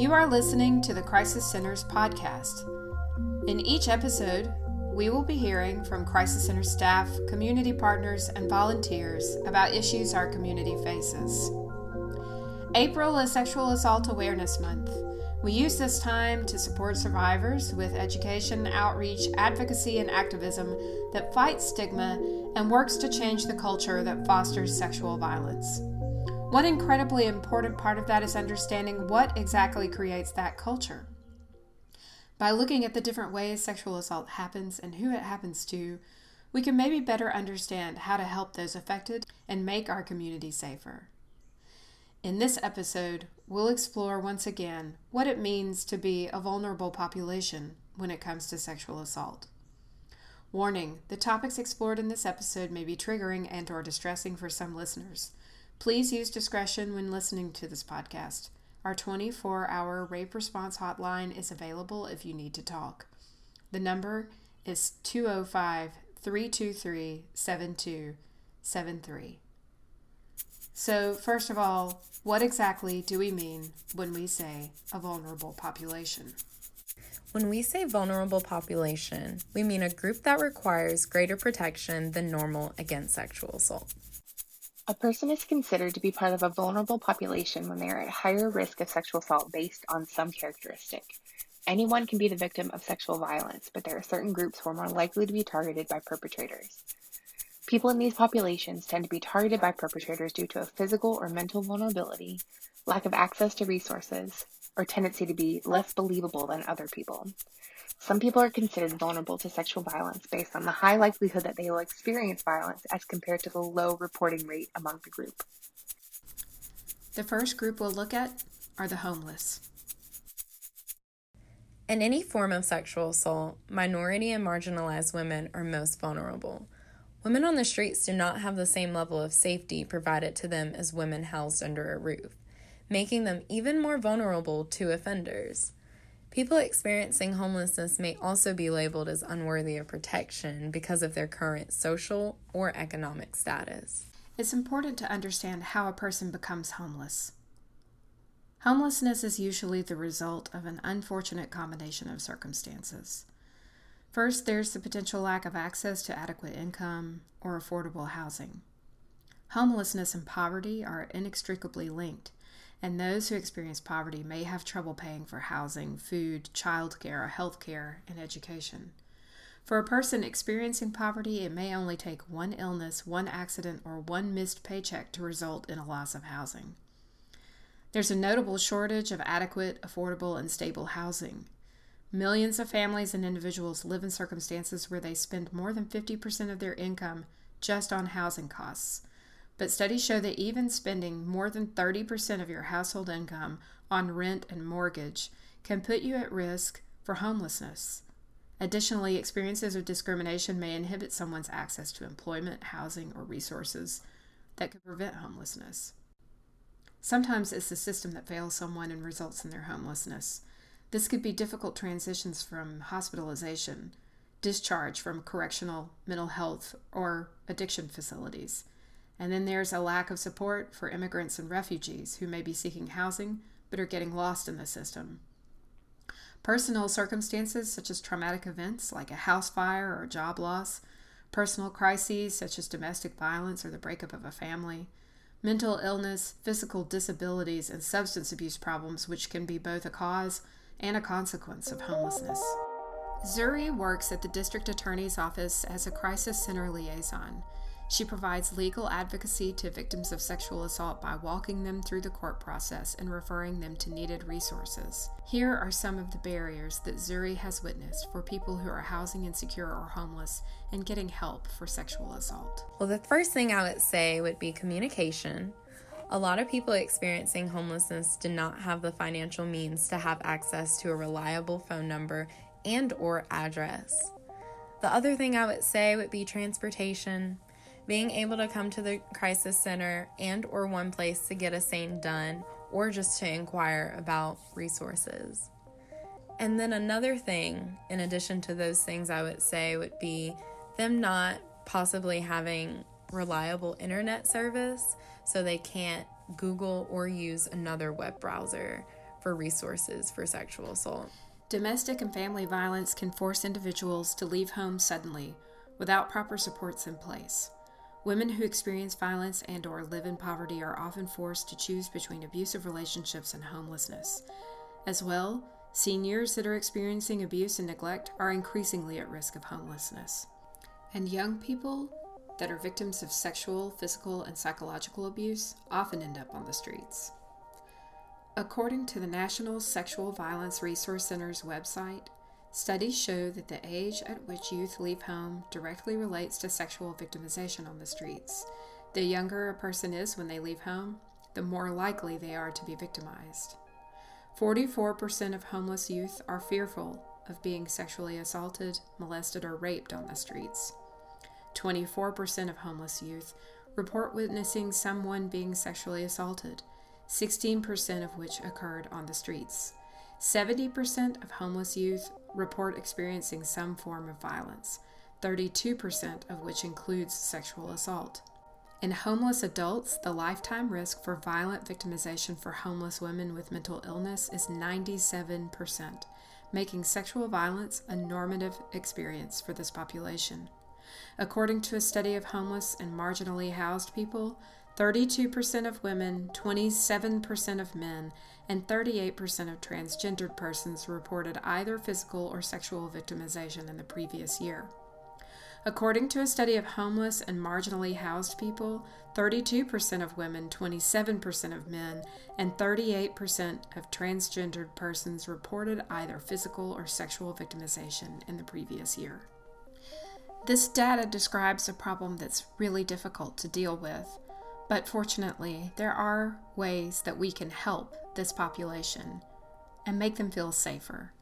You are listening to the Crisis Centers podcast. In each episode, we will be hearing from Crisis Center staff, community partners, and volunteers about issues our community faces. April is Sexual Assault Awareness Month. We use this time to support survivors with education, outreach, advocacy, and activism that fights stigma and works to change the culture that fosters sexual violence. One incredibly important part of that is understanding what exactly creates that culture. By looking at the different ways sexual assault happens and who it happens to, we can maybe better understand how to help those affected and make our community safer. In this episode, we'll explore once again what it means to be a vulnerable population when it comes to sexual assault. Warning, the topics explored in this episode may be triggering and or distressing for some listeners. Please use discretion when listening to this podcast. Our 24 hour rape response hotline is available if you need to talk. The number is 205 323 7273. So, first of all, what exactly do we mean when we say a vulnerable population? When we say vulnerable population, we mean a group that requires greater protection than normal against sexual assault. A person is considered to be part of a vulnerable population when they are at higher risk of sexual assault based on some characteristic. Anyone can be the victim of sexual violence, but there are certain groups who are more likely to be targeted by perpetrators. People in these populations tend to be targeted by perpetrators due to a physical or mental vulnerability, lack of access to resources, or tendency to be less believable than other people. Some people are considered vulnerable to sexual violence based on the high likelihood that they will experience violence as compared to the low reporting rate among the group. The first group we'll look at are the homeless. In any form of sexual assault, minority and marginalized women are most vulnerable. Women on the streets do not have the same level of safety provided to them as women housed under a roof, making them even more vulnerable to offenders. People experiencing homelessness may also be labeled as unworthy of protection because of their current social or economic status. It's important to understand how a person becomes homeless. Homelessness is usually the result of an unfortunate combination of circumstances. First, there's the potential lack of access to adequate income or affordable housing. Homelessness and poverty are inextricably linked and those who experience poverty may have trouble paying for housing, food, childcare, health care, and education. For a person experiencing poverty, it may only take one illness, one accident, or one missed paycheck to result in a loss of housing. There's a notable shortage of adequate, affordable, and stable housing. Millions of families and individuals live in circumstances where they spend more than 50% of their income just on housing costs. But studies show that even spending more than 30% of your household income on rent and mortgage can put you at risk for homelessness. Additionally, experiences of discrimination may inhibit someone's access to employment, housing, or resources that could prevent homelessness. Sometimes it's the system that fails someone and results in their homelessness. This could be difficult transitions from hospitalization, discharge from correctional, mental health, or addiction facilities. And then there's a lack of support for immigrants and refugees who may be seeking housing but are getting lost in the system. Personal circumstances such as traumatic events like a house fire or job loss, personal crises such as domestic violence or the breakup of a family, mental illness, physical disabilities, and substance abuse problems, which can be both a cause and a consequence of homelessness. Zuri works at the district attorney's office as a crisis center liaison. She provides legal advocacy to victims of sexual assault by walking them through the court process and referring them to needed resources. Here are some of the barriers that Zuri has witnessed for people who are housing insecure or homeless and getting help for sexual assault. Well, the first thing I would say would be communication. A lot of people experiencing homelessness do not have the financial means to have access to a reliable phone number and or address. The other thing I would say would be transportation being able to come to the crisis center and or one place to get a SANE done or just to inquire about resources. And then another thing, in addition to those things, I would say would be them not possibly having reliable internet service so they can't Google or use another web browser for resources for sexual assault. Domestic and family violence can force individuals to leave home suddenly without proper supports in place. Women who experience violence and or live in poverty are often forced to choose between abusive relationships and homelessness. As well, seniors that are experiencing abuse and neglect are increasingly at risk of homelessness. And young people that are victims of sexual, physical, and psychological abuse often end up on the streets. According to the National Sexual Violence Resource Center's website, studies show that the age at which youth leave home directly relates to sexual victimization on the streets. The younger a person is when they leave home, the more likely they are to be victimized. 44% of homeless youth are fearful of being sexually assaulted, molested, or raped on the streets. 24% of homeless youth report witnessing someone being sexually assaulted, 16% of which occurred on the streets. 70% of homeless youth report experiencing some form of violence, 32% of which includes sexual assault. In homeless adults, the lifetime risk for violent victimization for homeless women with mental illness is 97%, making sexual violence a normative experience for this population. According to a study of homeless and marginally housed people, 32% of women, 27% of men, and 38% of transgendered persons reported either physical or sexual victimization in the previous year. According to a study of homeless and marginally housed people, 32% of women, 27% of men, and 38% of transgendered persons reported either physical or sexual victimization in the previous year. This data describes a problem that's really difficult to deal with, but fortunately, there are ways that we can help this population and make them feel safer.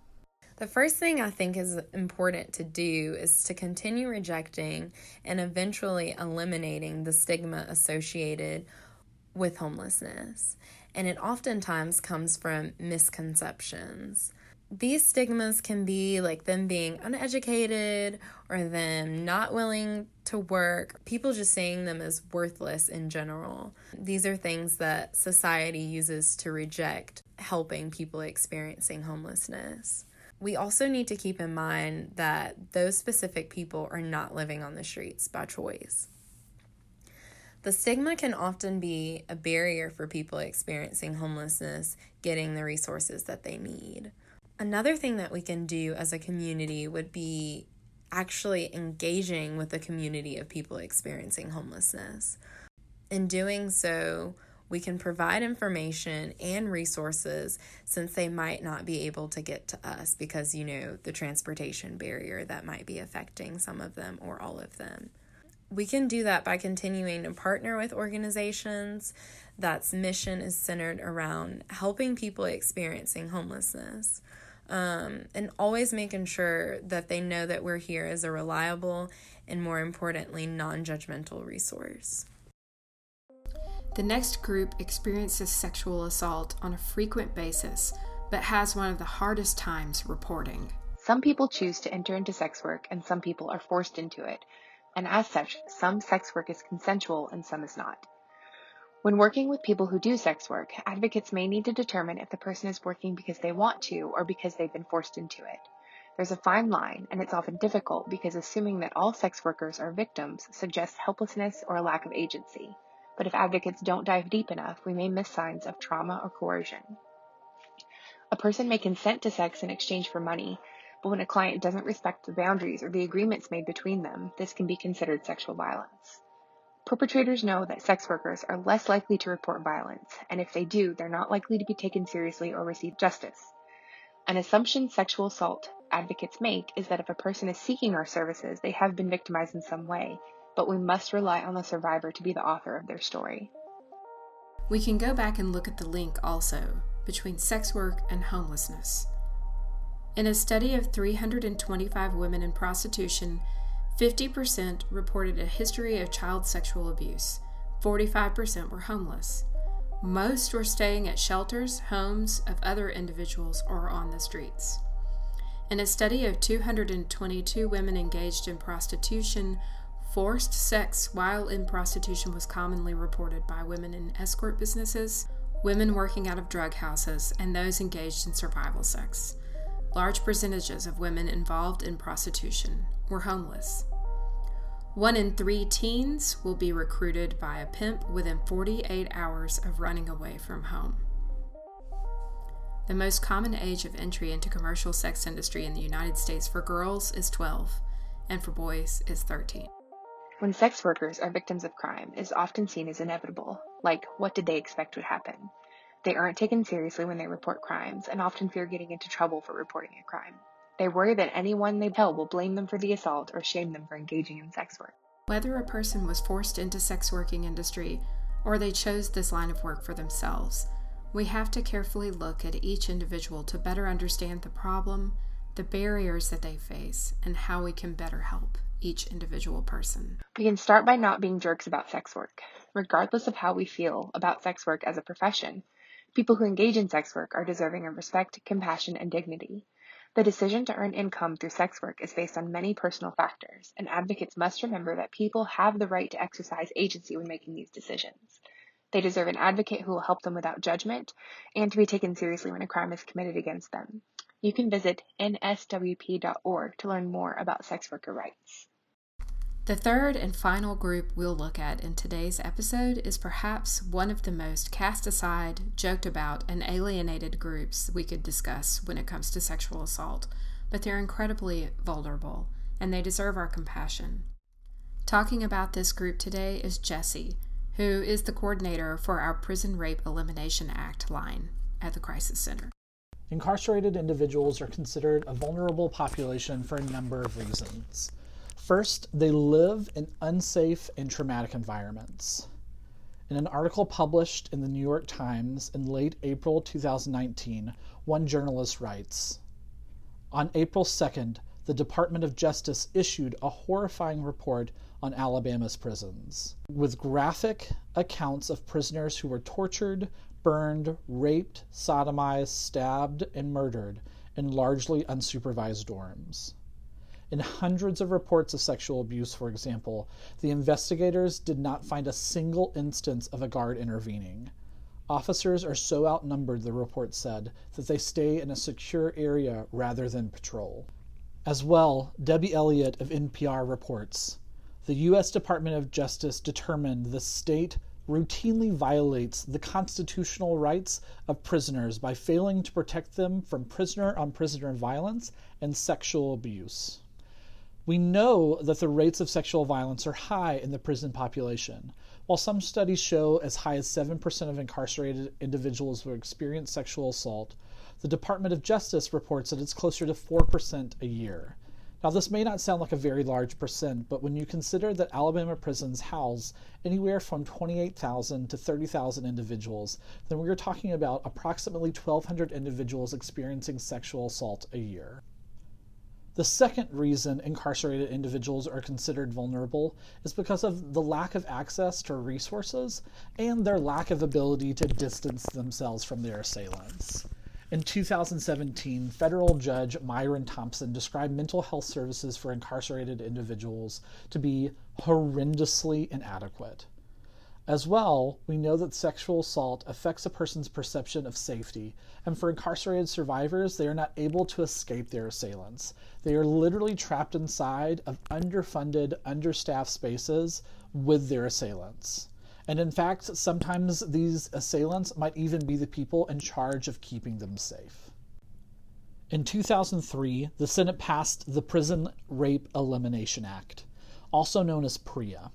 The first thing I think is important to do is to continue rejecting and eventually eliminating the stigma associated with homelessness. And it oftentimes comes from misconceptions these stigmas can be like them being uneducated or them not willing to work, people just seeing them as worthless in general. These are things that society uses to reject helping people experiencing homelessness. We also need to keep in mind that those specific people are not living on the streets by choice. The stigma can often be a barrier for people experiencing homelessness getting the resources that they need. Another thing that we can do as a community would be actually engaging with the community of people experiencing homelessness. In doing so, we can provide information and resources since they might not be able to get to us because, you know, the transportation barrier that might be affecting some of them or all of them. We can do that by continuing to partner with organizations that's mission is centered around helping people experiencing homelessness um, and always making sure that they know that we're here as a reliable and, more importantly, non judgmental resource. The next group experiences sexual assault on a frequent basis, but has one of the hardest times reporting. Some people choose to enter into sex work, and some people are forced into it. And as such, some sex work is consensual and some is not. When working with people who do sex work, advocates may need to determine if the person is working because they want to or because they've been forced into it. There's a fine line, and it's often difficult because assuming that all sex workers are victims suggests helplessness or a lack of agency. But if advocates don't dive deep enough, we may miss signs of trauma or coercion. A person may consent to sex in exchange for money, but when a client doesn't respect the boundaries or the agreements made between them, this can be considered sexual violence. Perpetrators know that sex workers are less likely to report violence, and if they do, they're not likely to be taken seriously or receive justice. An assumption sexual assault advocates make is that if a person is seeking our services, they have been victimized in some way, but we must rely on the survivor to be the author of their story. We can go back and look at the link also between sex work and homelessness. In a study of 325 women in prostitution, 50% reported a history of child sexual abuse. 45% were homeless. Most were staying at shelters, homes of other individuals, or on the streets. In a study of 222 women engaged in prostitution, forced sex while in prostitution was commonly reported by women in escort businesses women working out of drug houses, and those engaged in survival sex. Large percentages of women involved in prostitution were homeless. One in three teens will be recruited by a pimp within 48 hours of running away from home. The most common age of entry into commercial sex industry in the United States for girls is 12 and for boys is 13. When sex workers are victims of crime, it is often seen as inevitable, like what did they expect would happen? They aren't taken seriously when they report crimes and often fear getting into trouble for reporting a crime. They worry that anyone they tell will blame them for the assault or shame them for engaging in sex work. Whether a person was forced into sex working industry or they chose this line of work for themselves, we have to carefully look at each individual to better understand the problem, the barriers that they face, and how we can better help each individual person. We can start by not being jerks about sex work. Regardless of how we feel about sex work as a profession, people who engage in sex work are deserving of respect, compassion, and dignity. The decision to earn income through sex work is based on many personal factors, and advocates must remember that people have the right to exercise agency when making these decisions. They deserve an advocate who will help them without judgment and to be taken seriously when a crime is committed against them. You can visit nswp.org to learn more about sex worker rights. The third and final group we'll look at in today's episode is perhaps one of the most cast aside, joked about, and alienated groups we could discuss when it comes to sexual assault, but they're incredibly vulnerable and they deserve our compassion. Talking about this group today is Jesse, who is the coordinator for our Prison Rape Elimination Act line at the Crisis Center. Incarcerated individuals are considered a vulnerable population for a number of reasons. First, they live in unsafe and traumatic environments. In an article published in the New York Times in late April 2019, one journalist writes On April 2nd, the Department of Justice issued a horrifying report on Alabama's prisons, with graphic accounts of prisoners who were tortured, burned, raped, sodomized, stabbed, and murdered in largely unsupervised dorms. In hundreds of reports of sexual abuse, for example, the investigators did not find a single instance of a guard intervening. Officers are so outnumbered, the report said, that they stay in a secure area rather than patrol. As well, Debbie Elliott of NPR reports the U.S. Department of Justice determined the state routinely violates the constitutional rights of prisoners by failing to protect them from prisoner on prisoner violence and sexual abuse. We know that the rates of sexual violence are high in the prison population. While some studies show as high as 7% of incarcerated individuals will experience sexual assault, the Department of Justice reports that it's closer to 4% a year. Now, this may not sound like a very large percent, but when you consider that Alabama prisons house anywhere from 28,000 to 30,000 individuals, then we are talking about approximately 1,200 individuals experiencing sexual assault a year. The second reason incarcerated individuals are considered vulnerable is because of the lack of access to resources and their lack of ability to distance themselves from their assailants. In 2017, federal judge Myron Thompson described mental health services for incarcerated individuals to be horrendously inadequate. As well, we know that sexual assault affects a person's perception of safety, and for incarcerated survivors, they are not able to escape their assailants. They are literally trapped inside of underfunded, understaffed spaces with their assailants. And in fact, sometimes these assailants might even be the people in charge of keeping them safe. In 2003, the Senate passed the Prison Rape Elimination Act, also known as PREA.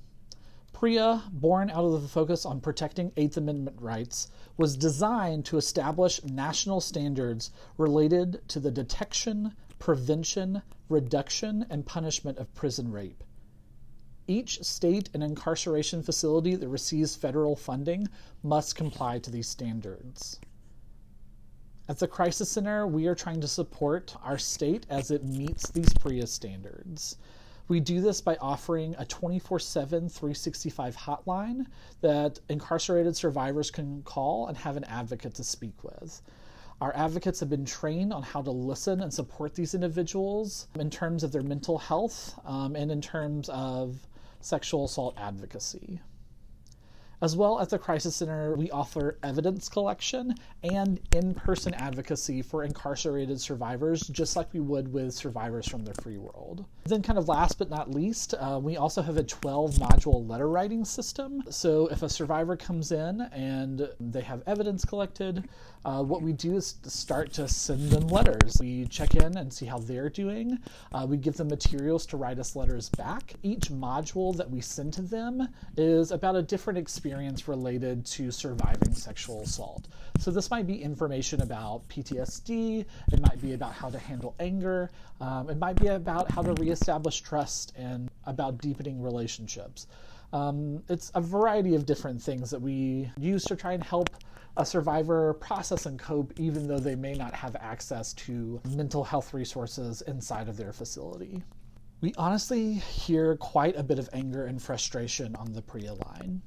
PREA, born out of the focus on protecting Eighth Amendment rights, was designed to establish national standards related to the detection, prevention, reduction, and punishment of prison rape. Each state and incarceration facility that receives federal funding must comply to these standards. At the Crisis Center, we are trying to support our state as it meets these PREA standards. We do this by offering a 24 7, 365 hotline that incarcerated survivors can call and have an advocate to speak with. Our advocates have been trained on how to listen and support these individuals in terms of their mental health um, and in terms of sexual assault advocacy. As well at the Crisis Center, we offer evidence collection and in person advocacy for incarcerated survivors, just like we would with survivors from the free world. Then, kind of last but not least, uh, we also have a 12 module letter writing system. So, if a survivor comes in and they have evidence collected, uh, what we do is start to send them letters. We check in and see how they're doing. Uh, we give them materials to write us letters back. Each module that we send to them is about a different experience related to surviving sexual assault. So, this might be information about PTSD, it might be about how to handle anger, um, it might be about how to reestablish trust and about deepening relationships. Um, it's a variety of different things that we use to try and help a survivor process and cope, even though they may not have access to mental health resources inside of their facility. We honestly hear quite a bit of anger and frustration on the PREA line.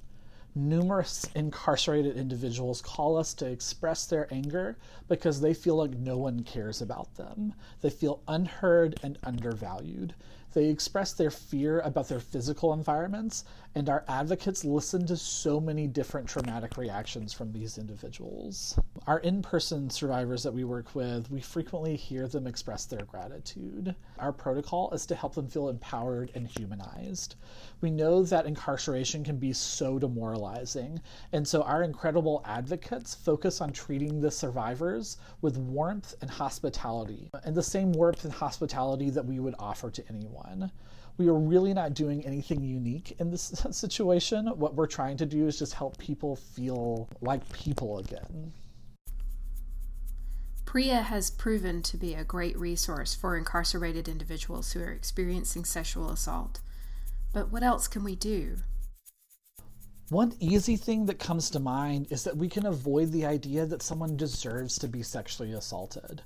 Numerous incarcerated individuals call us to express their anger because they feel like no one cares about them. They feel unheard and undervalued. They express their fear about their physical environments, and our advocates listen to so many different traumatic reactions from these individuals. Our in person survivors that we work with, we frequently hear them express their gratitude. Our protocol is to help them feel empowered and humanized. We know that incarceration can be so demoralizing, and so our incredible advocates focus on treating the survivors with warmth and hospitality, and the same warmth and hospitality that we would offer to anyone. We are really not doing anything unique in this situation. What we're trying to do is just help people feel like people again. PREA has proven to be a great resource for incarcerated individuals who are experiencing sexual assault. But what else can we do? One easy thing that comes to mind is that we can avoid the idea that someone deserves to be sexually assaulted.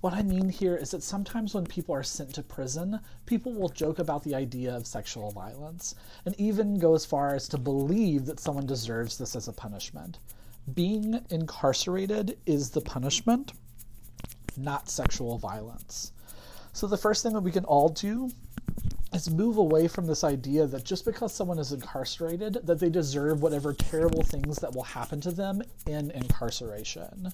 What I mean here is that sometimes when people are sent to prison, people will joke about the idea of sexual violence and even go as far as to believe that someone deserves this as a punishment. Being incarcerated is the punishment, not sexual violence. So, the first thing that we can all do is move away from this idea that just because someone is incarcerated that they deserve whatever terrible things that will happen to them in incarceration.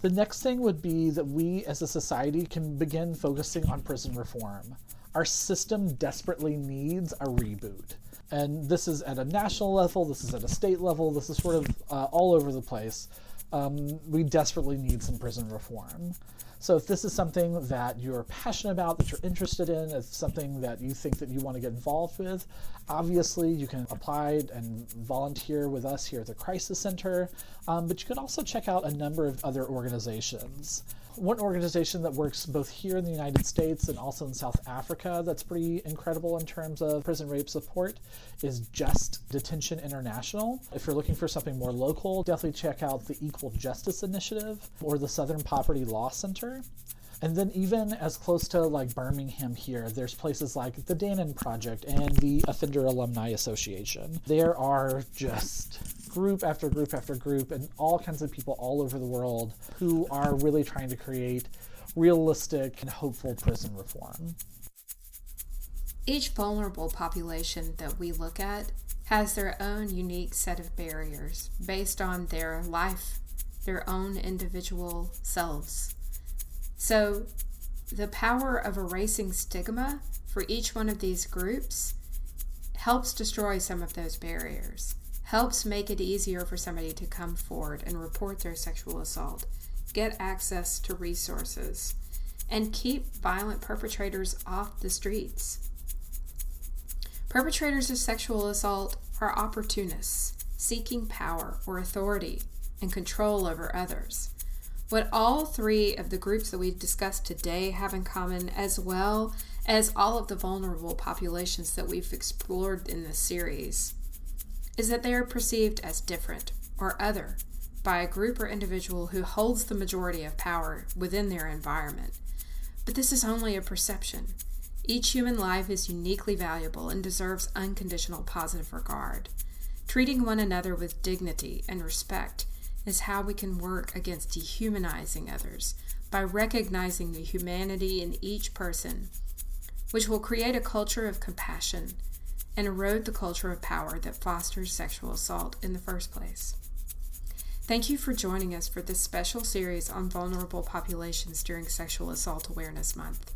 The next thing would be that we as a society can begin focusing on prison reform. Our system desperately needs a reboot. And this is at a national level, this is at a state level, this is sort of uh, all over the place. Um, we desperately need some prison reform. So if this is something that you're passionate about, that you're interested in, it's something that you think that you want to get involved with, obviously you can apply and volunteer with us here at the Crisis Center, um, but you can also check out a number of other organizations one organization that works both here in the United States and also in South Africa that's pretty incredible in terms of prison rape support is Just Detention International. If you're looking for something more local, definitely check out the Equal Justice Initiative or the Southern Poverty Law Center. And then even as close to like Birmingham here, there's places like the Dannon Project and the Offender Alumni Association. There are just group after group after group and all kinds of people all over the world who are really trying to create realistic and hopeful prison reform. Each vulnerable population that we look at has their own unique set of barriers based on their life, their own individual selves. So, the power of erasing stigma for each one of these groups helps destroy some of those barriers, helps make it easier for somebody to come forward and report their sexual assault, get access to resources, and keep violent perpetrators off the streets. Perpetrators of sexual assault are opportunists seeking power or authority and control over others. What all three of the groups that we've discussed today have in common, as well as all of the vulnerable populations that we've explored in this series, is that they are perceived as different or other by a group or individual who holds the majority of power within their environment. But this is only a perception. Each human life is uniquely valuable and deserves unconditional positive regard. Treating one another with dignity and respect is how we can work against dehumanizing others by recognizing the humanity in each person, which will create a culture of compassion and erode the culture of power that fosters sexual assault in the first place. Thank you for joining us for this special series on vulnerable populations during Sexual Assault Awareness Month.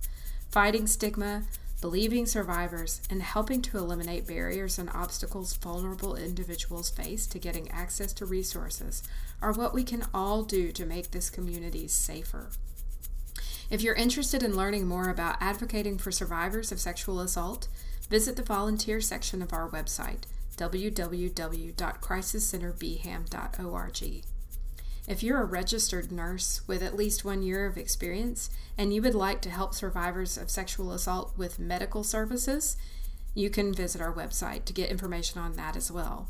Fighting stigma, believing survivors, and helping to eliminate barriers and obstacles vulnerable individuals face to getting access to resources are what we can all do to make this community safer. If you're interested in learning more about advocating for survivors of sexual assault, visit the volunteer section of our website www.crisiscenterbham.org. If you're a registered nurse with at least one year of experience and you would like to help survivors of sexual assault with medical services, you can visit our website to get information on that as well.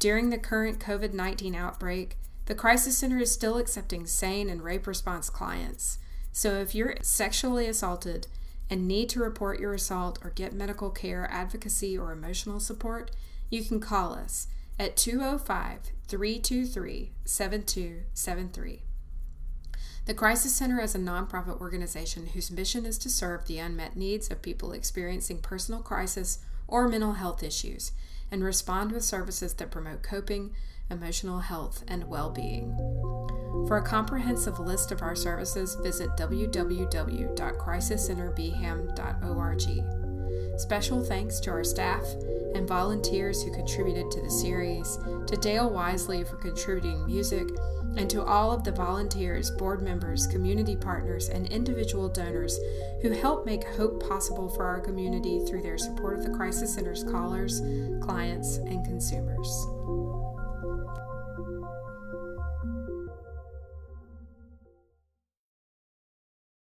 During the current COVID 19 outbreak, the Crisis Center is still accepting SANE and rape response clients. So if you're sexually assaulted, and need to report your assault or get medical care, advocacy, or emotional support, you can call us at 205 323 7273. The Crisis Center is a nonprofit organization whose mission is to serve the unmet needs of people experiencing personal crisis or mental health issues and respond with services that promote coping, emotional health, and well being. For a comprehensive list of our services, visit www.crisiscenterbham.org. Special thanks to our staff and volunteers who contributed to the series, to Dale Wisely for contributing music, and to all of the volunteers, board members, community partners, and individual donors who help make hope possible for our community through their support of the Crisis Center's callers, clients, and consumers.